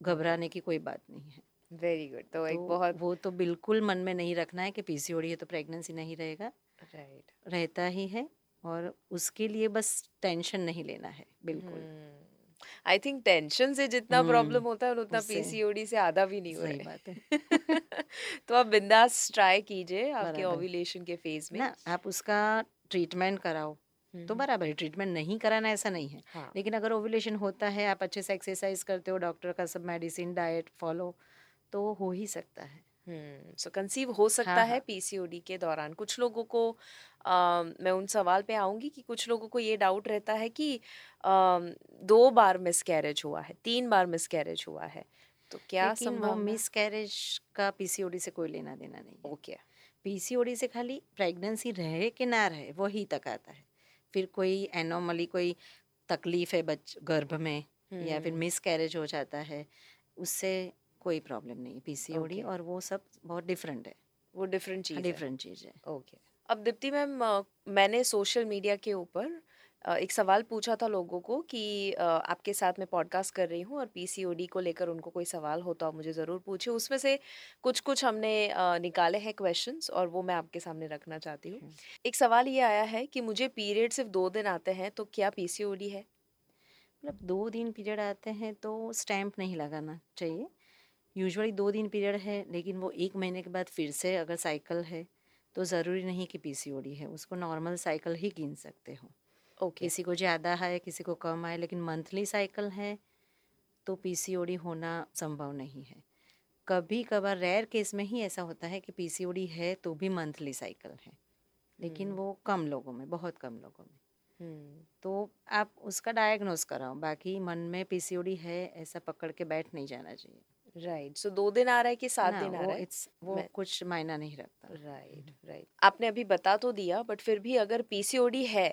घबराने की कोई बात नहीं है। वेरी गुड तो, तो एक बहुत वो तो बिल्कुल मन में नहीं रखना है कि पीसीओडी है तो प्रेगनेंसी नहीं रहेगा। Right right. रहता ही है और उसके लिए बस टेंशन नहीं लेना है बिल्कुल। आई थिंक टेंशन से जितना प्रॉब्लम हम्म, होता है उतना पीसीओडी से आधा भी नहीं हो रहा बात है। तो आप बिंदास ट्राई कीजिए आपके ओव्यूलेशन के फ़ेज़ में। ना आप उसका ट्रीटमेंट कराओ। तो हम्म। बराबर ट्रीटमेंट नहीं कराना ऐसा नहीं है। हाँ. लेकिन अगर ओव्यूलेशन होता है आप अच्छे से एक्सरसाइज करते हो डॉक्टर का सब मेडिसिन डाइट फॉलो तो हो ही सकता है। सो हम्म, कंसीव हो सकता हाँ, है पीसीओडी हाँ। के दौरान। कुछ लोगों को आ, मैं उन सवाल पे आऊँगी कि कुछ लोगों को ये डाउट रहता है कि आ, दो बार मिस कैरेज हुआ है तीन बार मिस कैरेज हुआ है तो क्या संभव मिस कैरेज का पीसीओडी से कोई लेना देना नहीं ओके। Okay. पीसीओडी से खाली प्रेगनेंसी रहे कि ना रहे वही तक आता है। फिर कोई एनोमली कोई तकलीफ़ है बच गर्भ में या फिर मिस कैरेज हो जाता है उससे कोई प्रॉब्लम नहीं पीसीओडी okay. और वो सब बहुत डिफरेंट है। वो डिफरेंट चीज़ डिफरेंट चीज़ है। ओके अब दीप्ति मैम मैंने सोशल मीडिया के ऊपर एक सवाल पूछा था लोगों को कि आपके साथ मैं पॉडकास्ट कर रही हूँ और पीसीओडी को लेकर उनको कोई सवाल हो तो आप मुझे ज़रूर पूछिए। उसमें से कुछ कुछ हमने निकाले हैं क्वेश्चंस और वो मैं आपके सामने रखना चाहती हूँ। एक सवाल ये आया है कि मुझे पीरियड सिर्फ़ दो दिन आते हैं तो क्या पीसीओडी है? मतलब दो दिन पीरियड आते हैं तो स्टैंप नहीं लगाना चाहिए। यूजुअली दो दिन पीरियड है लेकिन वो एक महीने के बाद फिर से अगर साइकिल है तो ज़रूरी नहीं कि पीसीओडी है उसको नॉर्मल साइकिल ही गिन सकते हो ओके okay. किसी को ज़्यादा है किसी को कम आए लेकिन मंथली साइकिल है तो पीसीओडी होना संभव नहीं है कभी कभार रेयर केस में ही ऐसा होता है कि पीसीओडी है तो भी मंथली साइकिल है लेकिन hmm. वो कम लोगों में बहुत कम लोगों में hmm. तो आप उसका डायग्नोस कराओ बाकी मन में पीसीओडी है ऐसा पकड़ के बैठ नहीं जाना चाहिए राइट सो दो दिन आ रहा है कि सात दिन आ रहा है? इट्स वो कुछ मायना नहीं रखता। राइट राइट आपने अभी बता तो दिया बट फिर भी अगर पीसीओडी है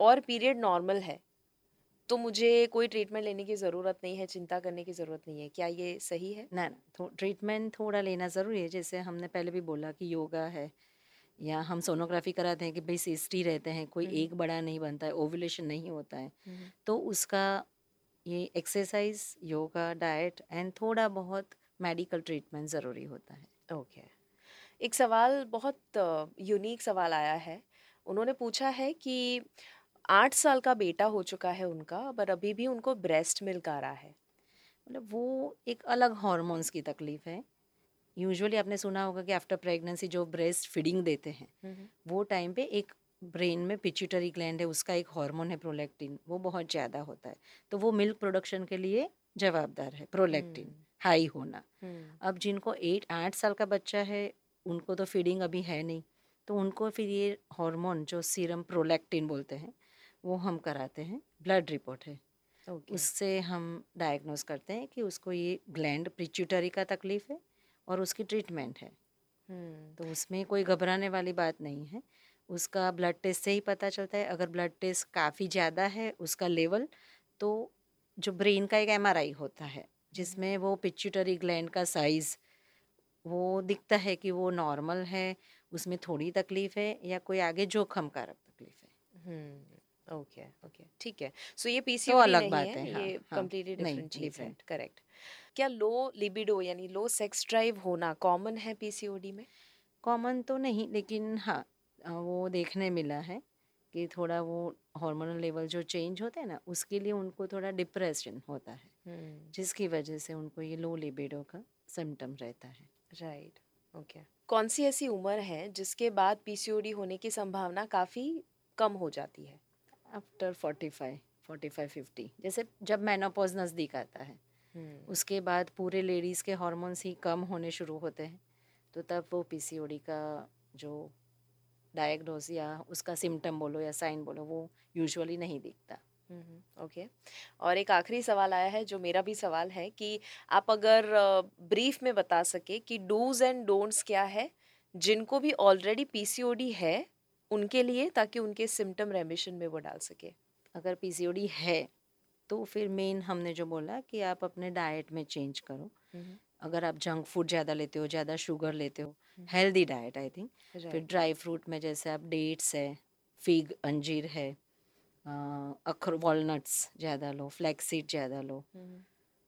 और पीरियड नॉर्मल है तो मुझे कोई ट्रीटमेंट लेने की ज़रूरत नहीं है चिंता करने की ज़रूरत नहीं है। क्या ये सही है? ना ना ट्रीटमेंट थोड़ा लेना ज़रूरी है। जैसे हमने पहले भी बोला कि योगा है या हम सोनोग्राफी कराते हैं कि भाई सिस्टी रहते हैं कोई एक बड़ा नहीं बनता है ओवुलेशन नहीं होता है तो उसका ये एक्सरसाइज योगा डाइट एंड थोड़ा बहुत मेडिकल ट्रीटमेंट ज़रूरी होता है। Okay okay. एक सवाल बहुत यूनिक सवाल आया है। उन्होंने पूछा है कि आठ साल का बेटा हो चुका है उनका पर अभी भी उनको ब्रेस्ट मिल्क आ रहा है। मतलब वो एक अलग हॉर्मोन्स की तकलीफ़ है। यूजुअली आपने सुना होगा कि आफ्टर प्रेगनेंसी जो ब्रेस्ट फीडिंग देते हैं वो टाइम पे एक ब्रेन में पिच्यूटरी ग्लैंड है उसका एक हार्मोन है प्रोलेक्टिन वो बहुत ज़्यादा होता है तो वो मिल्क प्रोडक्शन के लिए जवाबदार है प्रोलेक्टिन हाई हम्म। होना हम्म। अब जिनको एट आठ साल का बच्चा है उनको तो फीडिंग अभी है नहीं तो उनको फिर ये हार्मोन जो सीरम प्रोलैक्टिन बोलते हैं वो हम कराते हैं ब्लड रिपोर्ट है okay. उससे हम डायग्नोस करते हैं कि उसको ये ग्लैंड पिच्यूटरी का तकलीफ़ है और उसकी ट्रीटमेंट है hmm. तो उसमें कोई घबराने वाली बात नहीं है उसका ब्लड टेस्ट से ही पता चलता है। अगर ब्लड टेस्ट काफ़ी ज़्यादा है उसका लेवल तो जो ब्रेन का एक एमआरआई होता है जिसमें वो पिच्यूटरी ग्लैंड का साइज़ वो दिखता है कि वो नॉर्मल है उसमें थोड़ी तकलीफ़ है या कोई आगे जोखम कारक तकलीफ़ है। ओके ओके ठीक है। सो ये पीसी तो अलग बात है, है ये कम्प्लीटली डिफरेंट चीज़ है। करेक्ट क्या लो लिबिडो यानी लो सेक्स ड्राइव होना कॉमन है पीसीओडी में? कॉमन तो नहीं लेकिन हाँ वो देखने मिला है कि थोड़ा वो हार्मोनल लेवल जो चेंज होते हैं ना उसके लिए उनको थोड़ा डिप्रेशन होता है हम्म। जिसकी वजह से उनको ये लो लिबिडो का सिम्टम रहता है राइट ओके okay. कौन सी ऐसी उम्र है जिसके बाद पीसीओडी होने की संभावना काफ़ी कम हो जाती है after forty five forty five fifty जैसे जब मैनोपोज नज़दीक आता है हम्म। उसके बाद पूरे लेडीज़ के हॉर्मोन्स ही कम होने शुरू होते हैं तो तब वो पीसीओडी का जो डायग्नोज या उसका सिम्टम बोलो या साइन बोलो, वो यूजुअली नहीं दिखता। Okay okay. और एक आखिरी सवाल आया है, जो मेरा भी सवाल है कि आप अगर ब्रीफ में बता सके कि डूज एंड डोंट्स क्या है, जिनको भी ऑलरेडी पीसीओडी है, उनके लिए ताकि उनके सिम्टम रेमिशन में वो डाल सके। अगर पीसीओडी है तो फिर मेन हमने जो बोला कि आप अपने डाइट में चेंज करो। अगर आप जंक फ़ूड ज़्यादा लेते हो ज़्यादा शुगर लेते हो हेल्दी डाइट आई थिंक फिर ड्राई फ्रूट में जैसे आप डेट्स है फिग अंजीर है अखर वॉलनट्स ज़्यादा लो फ्लैक्सीड ज़्यादा लो।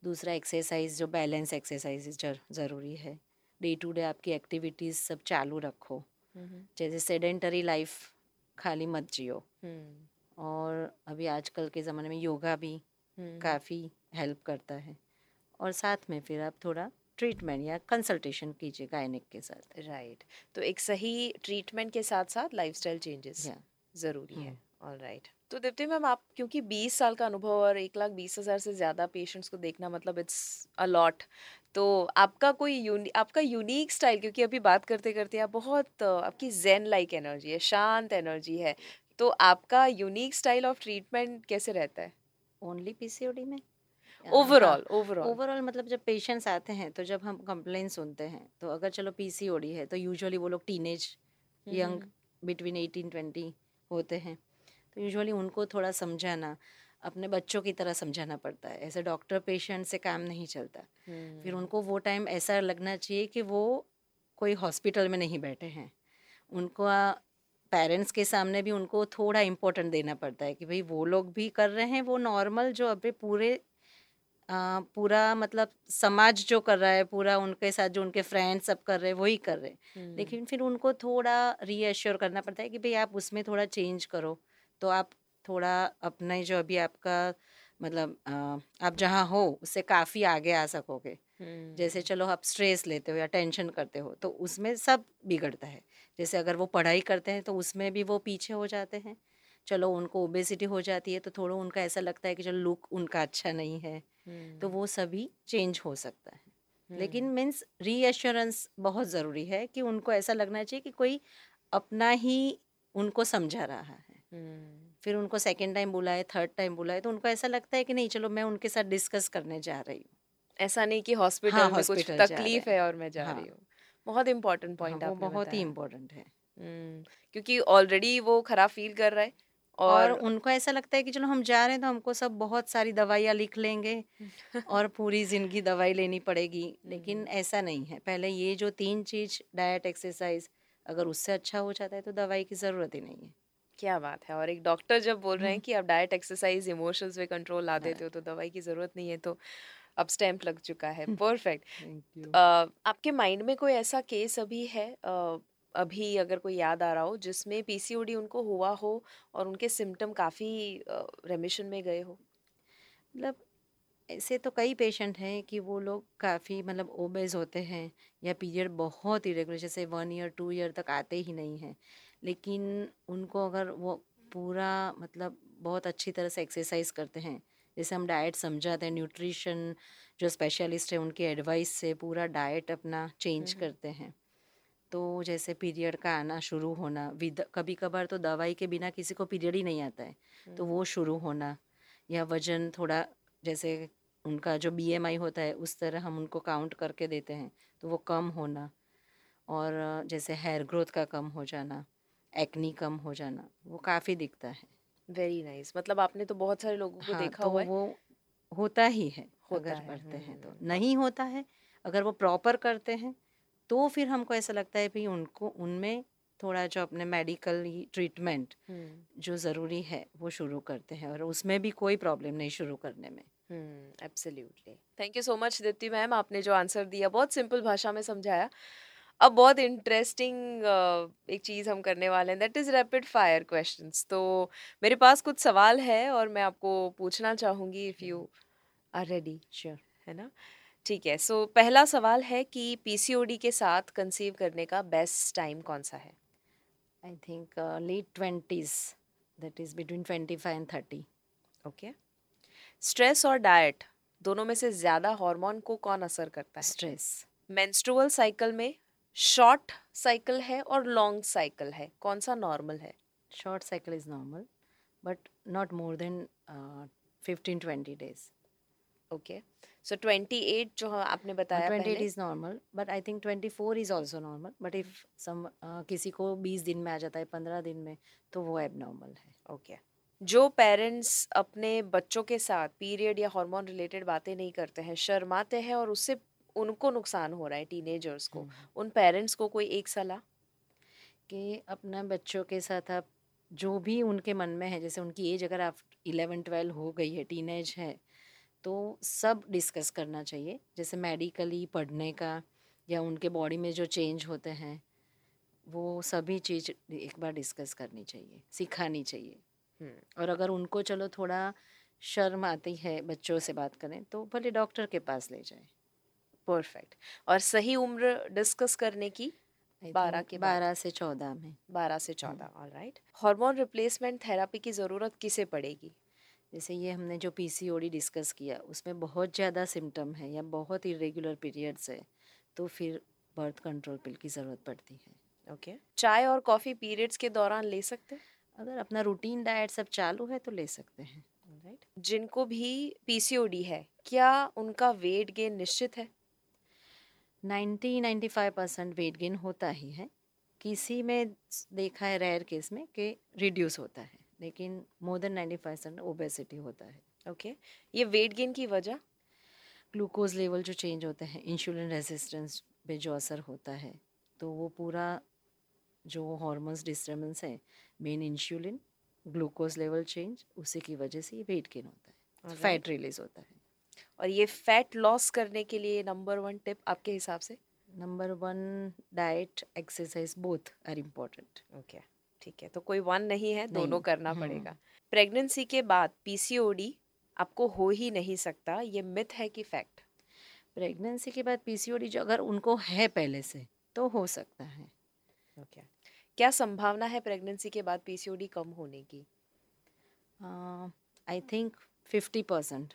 दूसरा एक्सरसाइज जो बैलेंस एक्सरसाइज ज़रूरी है। डे टू डे आपकी एक्टिविटीज़ सब चालू रखो। जैसे सेडेंटरी लाइफ खाली मत जियो। और अभी आजकल के ज़माने में योगा भी काफ़ी हेल्प करता है। और साथ में फिर आप थोड़ा ट्रीटमेंट या कंसल्टेशन कीजिए गायनिक के साथ। राइट तो एक सही ट्रीटमेंट के साथ साथ लाइफस्टाइल चेंजेस ज़रूरी है। ऑल राइट तो दीप्ति मैम आप क्योंकि 20 साल का अनुभव और एक लाख बीस हज़ार से ज़्यादा पेशेंट्स को देखना मतलब इट्स अलॉट तो आपका कोई यूनि आपका यूनिक स्टाइल क्योंकि अभी बात करते करते आप बहुत आपकी जैन लाइक एनर्जी है शांत एनर्जी है। तो आपका यूनिक स्टाइल ऑफ़ ट्रीटमेंट कैसे रहता है? ओनली पीसीओडी में? ओवरऑल ओवरऑल ओवरऑल मतलब जब पेशेंट्स आते हैं तो जब हम कंप्लेन सुनते हैं तो अगर चलो पीसीओडी है तो यूजुअली वो लोग teenage young between eighteen twenty होते हैं। तो यूजुअली उनको थोड़ा समझाना अपने बच्चों की तरह समझाना पड़ता है। ऐसे डॉक्टर पेशेंट से काम नहीं चलता। फिर उनको वो टाइम ऐसा लगना चाहिए कि वो कोई हॉस्पिटल में नहीं बैठे हैं। उनको पेरेंट्स के सामने भी उनको थोड़ा इम्पोर्टेंट देना पड़ता है कि भाई वो लोग भी कर रहे हैं वो नॉर्मल जो अभी पूरे पूरा मतलब समाज जो कर रहा है पूरा उनके साथ जो उनके फ्रेंड्स सब कर रहे हैं वही कर रहे हैं। लेकिन फिर उनको थोड़ा रीअश्योर करना पड़ता है कि भाई आप उसमें थोड़ा चेंज करो। तो आप थोड़ा अपने जो अभी आपका मतलब आप जहाँ हो उससे काफ़ी आगे आ सकोगे। जैसे चलो आप स्ट्रेस लेते हो या टेंशन करते हो तो उसमें सब बिगड़ता है। जैसे अगर वो पढ़ाई करते हैं तो उसमें भी वो पीछे हो जाते हैं। चलो उनको ओबेसिटी हो जाती है तो थोड़ा उनका ऐसा लगता है कि चलो लुक उनका अच्छा नहीं है। तो वो सभी चेंज हो सकता है। लेकिन मीन्स रीअश्योरेंस बहुत ज़रूरी है कि उनको ऐसा लगना चाहिए कि कोई अपना ही उनको समझा रहा है। फिर उनको सेकेंड टाइम बुलाए थर्ड टाइम बुलाए तो उनको ऐसा लगता है कि नहीं चलो मैं उनके साथ डिस्कस करने जा रही हूँ। ऐसा नहीं कि हॉस्पिटल हाँ, में कुछ तकलीफ़ है और मैं जा हाँ, रही हूँ। बहुत इम्पोर्टेंट पॉइंट हाँ, बहुत ही इम्पोर्टेंट है। क्योंकि ऑलरेडी वो खराब फील कर रहा है। और, और उनको ऐसा लगता है कि चलो हम जा रहे हैं तो हमको सब बहुत सारी दवाइयाँ लिख लेंगे और पूरी ज़िंदगी दवाई लेनी पड़ेगी। लेकिन ऐसा नहीं है। पहले ये जो तीन चीज़ डाइट एक्सरसाइज अगर उससे अच्छा हो जाता है तो दवाई की ज़रूरत ही नहीं है। क्या बात है। और एक डॉक्टर जब बोल रहे हैं कि आप डाइट एक्सरसाइज इमोशंस पे कंट्रोल ला देते हो तो दवाई की ज़रूरत नहीं है तो अब स्टैम्प लग चुका है। परफेक्ट आपके माइंड में कोई ऐसा केस अभी है? अभी अगर कोई याद आ रहा हो जिसमें पीसीओडी उनको हुआ हो और उनके सिम्टम काफ़ी रेमिशन में गए हो? मतलब ऐसे तो कई पेशेंट हैं कि वो लोग काफ़ी मतलब ओबेज होते हैं या पीरियड बहुत इरेगुलर जैसे वन ईयर टू ईयर तक आते ही नहीं हैं। लेकिन उनको अगर वो पूरा मतलब बहुत अच्छी तरह से एक्सरसाइज करते हैं जैसे हम डाइट समझाते हैं न्यूट्रिशन जो स्पेशलिस्ट है उनकी एडवाइस से पूरा डाइट अपना चेंज करते हैं। तो जैसे पीरियड का आना शुरू होना विद कभी कभार तो दवाई के बिना किसी को पीरियड ही नहीं आता है तो वो शुरू होना या वज़न थोड़ा जैसे उनका जो बीएमआई होता है उस तरह हम उनको काउंट करके देते हैं तो वो कम होना और जैसे हेयर ग्रोथ का कम हो जाना एक्नी कम हो जाना वो काफ़ी दिखता है वेरी नाइस nice. मतलब आपने तो बहुत सारे लोगों को हाँ, देखा तो हुआ है वो होता ही है होता अगर है, पढ़ते हैं तो हम्म। नहीं होता है अगर वो प्रॉपर करते हैं तो फिर हमको ऐसा लगता है भाई उनको उनमें थोड़ा जो अपने मेडिकल ट्रीटमेंट हम्म। जो ज़रूरी है वो शुरू करते हैं और उसमें भी कोई प्रॉब्लम नहीं शुरू करने में। Absolutely thank you so much Deepti ma'am आपने जो आंसर दिया बहुत सिंपल भाषा में समझाया। अब बहुत इंटरेस्टिंग एक चीज़ हम करने वाले हैं that is rapid fire questions तो मेरे पास कुछ सवाल है और मैं आपको पूछना चाहूँगी if you are ready sure है ना? ठीक है सो so, पहला सवाल है कि पीसीओडी के साथ कंसीव करने का बेस्ट टाइम कौन सा है? I think late twenties that is between twenty five and thirty okay stress और डाइट दोनों में से ज़्यादा हार्मोन को कौन असर करता है? स्ट्रेस मेंस्ट्रुअल साइकिल में शॉर्ट साइकिल है और लॉन्ग साइकिल है कौन सा नॉर्मल है? Short cycle is normal but not more than fifteen twenty days okay so 28 जो आपने बताया twenty eight is normal but I think twenty four is also normal but if some किसी को बीस दिन में आ जाता है पंद्रह दिन में तो वो एब नॉर्मल है ओके okay. जो पेरेंट्स अपने बच्चों के साथ पीरियड या हार्मोन रिलेटेड बातें नहीं करते हैं शर्माते हैं और उससे उनको नुकसान हो रहा है टीनेजर्स को हम्म। उन पेरेंट्स को कोई एक सलाह कि अपना बच्चों के साथ आप जो भी उनके मन में है जैसे उनकी एज अगर आप इलेवन ट्वेल्व हो गई है टीनेज है तो सब डिस्कस करना चाहिए जैसे मेडिकली पढ़ने का या उनके बॉडी में जो चेंज होते हैं वो सभी चीज़ एक बार डिस्कस करनी चाहिए सिखानी चाहिए। हम्म। और अगर उनको चलो थोड़ा शर्म आती है बच्चों से बात करें तो भले डॉक्टर के पास ले जाए। परफेक्ट। और सही उम्र डिस्कस करने की बारह के बारह से चौदह में। बारह से चौदह all right hormone replacement therapy की ज़रूरत किसे पड़ेगी? जैसे ये हमने जो पीसीओडी डिस्कस किया उसमें बहुत ज़्यादा सिम्टम है या बहुत इरेगुलर पीरियड्स है तो फिर बर्थ कंट्रोल पिल की ज़रूरत पड़ती है। Okay okay. चाय और कॉफ़ी पीरियड्स के दौरान ले सकते हैं? अगर अपना रूटीन डाइट सब चालू है तो ले सकते हैं। राइट जिनको भी पीसीओडी है क्या उनका वेट गेन निश्चित है? Ninety ninety five percent weight gain होता ही है। किसी में देखा है रेयर केस में कि रिड्यूस होता है। लेकिन more than ninety five percent obesity होता है ओके okay. ये वेट गेन की वजह? ग्लूकोज लेवल जो चेंज होते हैं इंसुलिन रेजिस्टेंस पे जो असर होता है तो वो पूरा जो हॉर्मोन्स डिस्टर्बेंस है main insulin glucose level change उसी की वजह से ये वेट गेन होता है फैट रिलीज़ होता है। और ये फैट लॉस करने के लिए नंबर वन टिप आपके हिसाब से? Number one diet exercise both are important okay ठीक है तो कोई वन नहीं है दोनों करना हम्म। पड़ेगा प्रेगनेंसी के बाद पीसीओडी आपको हो ही नहीं सकता ये मिथ है कि फैक्ट प्रेगनेंसी के बाद पीसीओडी जो अगर उनको है पहले से तो हो सकता है ओके क्या संभावना है प्रेगनेंसी के बाद पीसीओडी कम होने की आई थिंक फिफ्टी परसेंट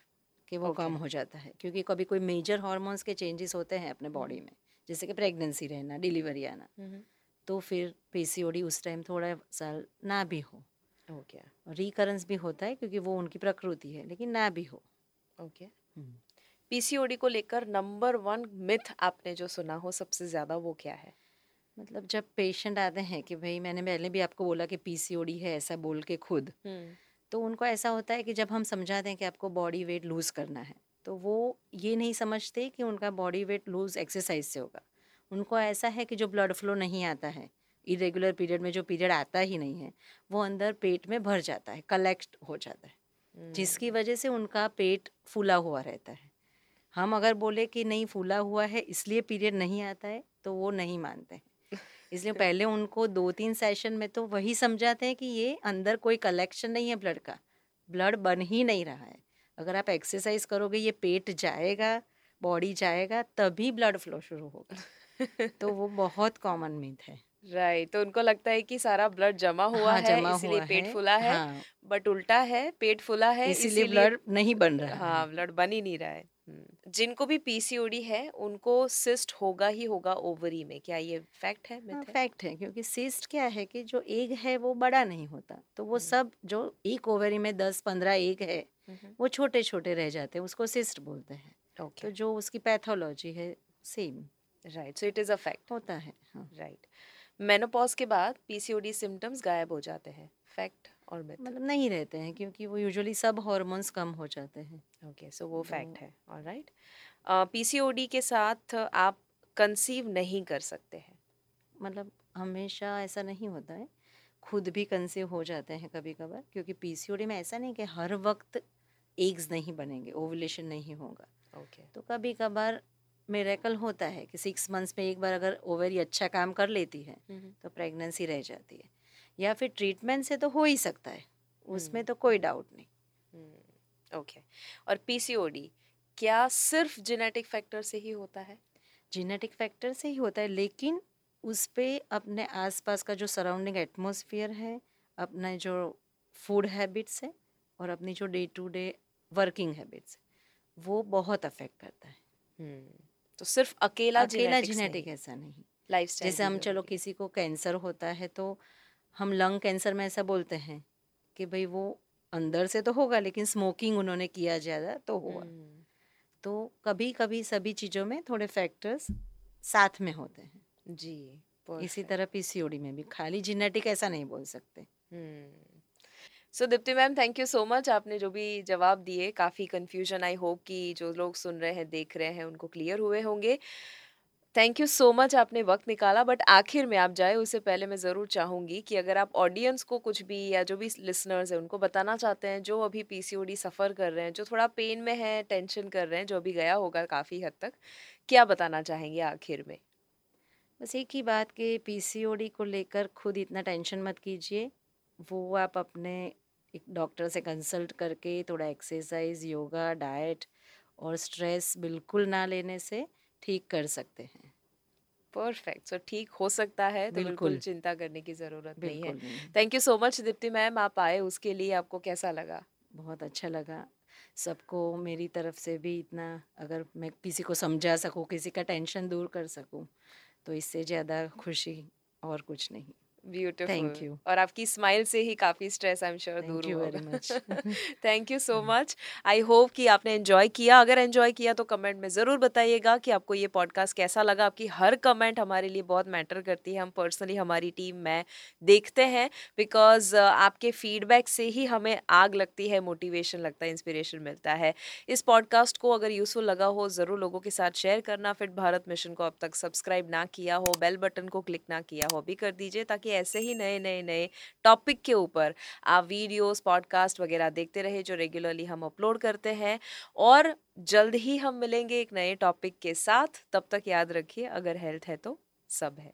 कि वो okay. कम हो जाता है क्योंकि कभी कोई मेजर हॉर्मोन्स के चेंजेस होते हैं अपने बॉडी हम्म। में जैसे कि प्रेगनेंसी रहना डिलीवरी आना हम्म। तो फिर पीसीओडी उस टाइम थोड़ा साल ना भी हो ओके okay. रिकरेंस भी होता है क्योंकि वो उनकी प्रकृति है लेकिन ना भी हो ओके okay. पीसीओडी हम्म। को लेकर नंबर वन मिथ आपने जो सुना हो सबसे ज़्यादा वो क्या है मतलब जब पेशेंट आते हैं कि भाई मैंने पहले भी आपको बोला कि पीसीओडी है ऐसा बोल के खुद तो उनको ऐसा होता है कि जब हम समझा दें कि आपको बॉडी वेट लूज़ करना है तो वो ये नहीं समझते कि उनका बॉडी वेट लूज़ एक्सरसाइज से होगा उनको ऐसा है कि जो ब्लड फ्लो नहीं आता है इरेगुलर पीरियड में जो पीरियड आता ही नहीं है वो अंदर पेट में भर जाता है कलेक्ट हो जाता है। जिसकी हम्म। वजह से उनका पेट फूला हुआ रहता है। हम अगर बोले कि नहीं फूला हुआ है इसलिए पीरियड नहीं आता है तो वो नहीं मानते हैं। इसलिए पहले उनको दो तीन सेशन में तो वही समझाते हैं कि ये अंदर कोई कलेक्शन नहीं है ब्लड का ब्लड बन ही नहीं रहा है। अगर आप एक्सरसाइज करोगे ये पेट जाएगा बॉडी जाएगा तभी ब्लड फ्लो शुरू होगा। तो वो बहुत कॉमन मीथ है। राइट right, तो उनको लगता है कि सारा ब्लड जमा हुआ हाँ, है इसलिए पेट फुला है हाँ, बट उल्टा है पेट फुला है इसीलिए ब्लड नहीं बन रहा हाँ। ब्लड बन ही नहीं रहा है। हम्म। जिनको भी पीसीओडी है उनको सिस्ट होगा ही होगा ओवरी में। क्या ये फैक्ट है हाँ, फैक्ट है क्योंकि सिस्ट क्या है कि जो एग है वो बड़ा नहीं होता। तो वो हम्म। सब जो एक ओवरी में दस पंद्रह एग है वो छोटे छोटे रह जाते हैं उसको सिस्ट बोलते हैं। Okay. तो जो उसकी पैथोलॉजी है same right so it is a fact होता है राइट right. मेनोपॉज के बाद पीसीओडी सिम्टम्स गायब हो जाते हैं। फैक्ट और मिथ मतलब नहीं रहते हैं क्योंकि वो यूजुअली सब हार्मोन्स कम हो जाते हैं। ओके सो वो फैक्ट है ऑलराइट पीसीओडी के साथ आप कंसीव नहीं कर सकते हैं। मतलब हमेशा ऐसा नहीं होता है? खुद भी कंसीव हो जाते हैं कभी कभार क्योंकि पीसीओडी में ऐसा नहीं कि हर वक्त एग्स नहीं बनेंगे ओवुलेशन नहीं होगा। Okay okay. तो कभी कभार मेरेकल होता है कि सिक्स मंथ्स में एक बार अगर ओवरी अच्छा काम कर लेती है तो प्रेगनेंसी रह जाती है। या फिर ट्रीटमेंट से तो हो ही सकता है उसमें तो कोई डाउट नहीं। ओके और पीसीओडी क्या सिर्फ़ जेनेटिक फैक्टर से ही होता है? जेनेटिक फैक्टर से ही होता है लेकिन उस पर अपने आसपास का जो सराउंडिंग एटमोसफियर है अपना जो फ़ूड हैबिट्स है और अपनी जो day to day working habits वो बहुत अफेक्ट करता है। hmm. तो सिर्फ़ अकेला अकेला जेनेटिक ऐसा नहीं। लाइफ जैसे हम चलो किसी को कैंसर होता है तो हम लंग कैंसर में ऐसा बोलते हैं कि भाई वो अंदर से तो होगा लेकिन स्मोकिंग उन्होंने किया ज़्यादा तो हुआ तो कभी कभी सभी चीज़ों में थोड़े फैक्टर्स साथ में होते हैं। जी इसी तरह पीसीओडी में भी। खाली जेनेटिक ऐसा नहीं बोल सकते। So Deepti ma'am thank you so much आपने जो भी जवाब दिए, काफ़ी कन्फ्यूज़न आई होप कि जो लोग सुन रहे हैं, देख रहे हैं, उनको क्लियर हुए होंगे। थैंक यू सो मच आपने वक्त निकाला बट आखिर में आप जाए, उससे पहले मैं ज़रूर चाहूँगी कि अगर आप ऑडियंस को कुछ भी या जो भी लिसनर्स हैं, उनको बताना चाहते हैं, जो अभी पीसीओडी सफ़र कर रहे हैं, जो थोड़ा पेन में है टेंशन कर रहे हैं, जो अभी गया होगा काफ़ी हद तक, क्या बताना चाहेंगे आखिर में? बस एक ही बात कि पीसीओडी को लेकर खुद इतना टेंशन मत कीजिए। वो आप अपने एक डॉक्टर से कंसल्ट करके थोड़ा एक्सरसाइज योगा डाइट और स्ट्रेस बिल्कुल ना लेने से ठीक कर सकते हैं। परफेक्ट। सो ठीक हो सकता है तो बिल्कुल, बिल्कुल। चिंता करने की ज़रूरत नहीं है। Thank you so much Deepti ma'am आप आए उसके लिए आपको कैसा लगा? बहुत अच्छा लगा। सबको मेरी तरफ़ से भी इतना अगर मैं किसी को समझा सकूँ किसी का टेंशन दूर कर सकूँ तो इससे ज़्यादा खुशी और कुछ नहीं। ब्यूटीफुल थैंक यू और आपकी स्माइल से ही काफ़ी स्ट्रेस आई एम श्योर दूर होगा। Thank you so much I hope कि आपने एंजॉय किया। अगर एंजॉय किया तो कमेंट में ज़रूर बताइएगा कि आपको ये पॉडकास्ट कैसा लगा। आपकी हर कमेंट हमारे लिए बहुत मैटर करती है। हम पर्सनली हमारी टीम में देखते हैं बिकॉज़ आपके फीडबैक से ही हमें आग लगती है मोटिवेशन लगता है इंस्पिरेशन मिलता है। इस पॉडकास्ट को अगर यूज़फुल लगा हो ज़रूर लोगों के साथ शेयर करना। फिट भारत मिशन को अब तक सब्सक्राइब ना किया हो बेल बटन को क्लिक ना किया हो भी कर दीजिए ताकि ऐसे ही नए नए नए टॉपिक के ऊपर आप वीडियोस पॉडकास्ट वगैरह देखते रहे जो रेगुलरली हम अपलोड करते हैं और जल्द ही हम मिलेंगे एक नए टॉपिक के साथ। तब तक याद रखिए, अगर हेल्थ है तो सब है।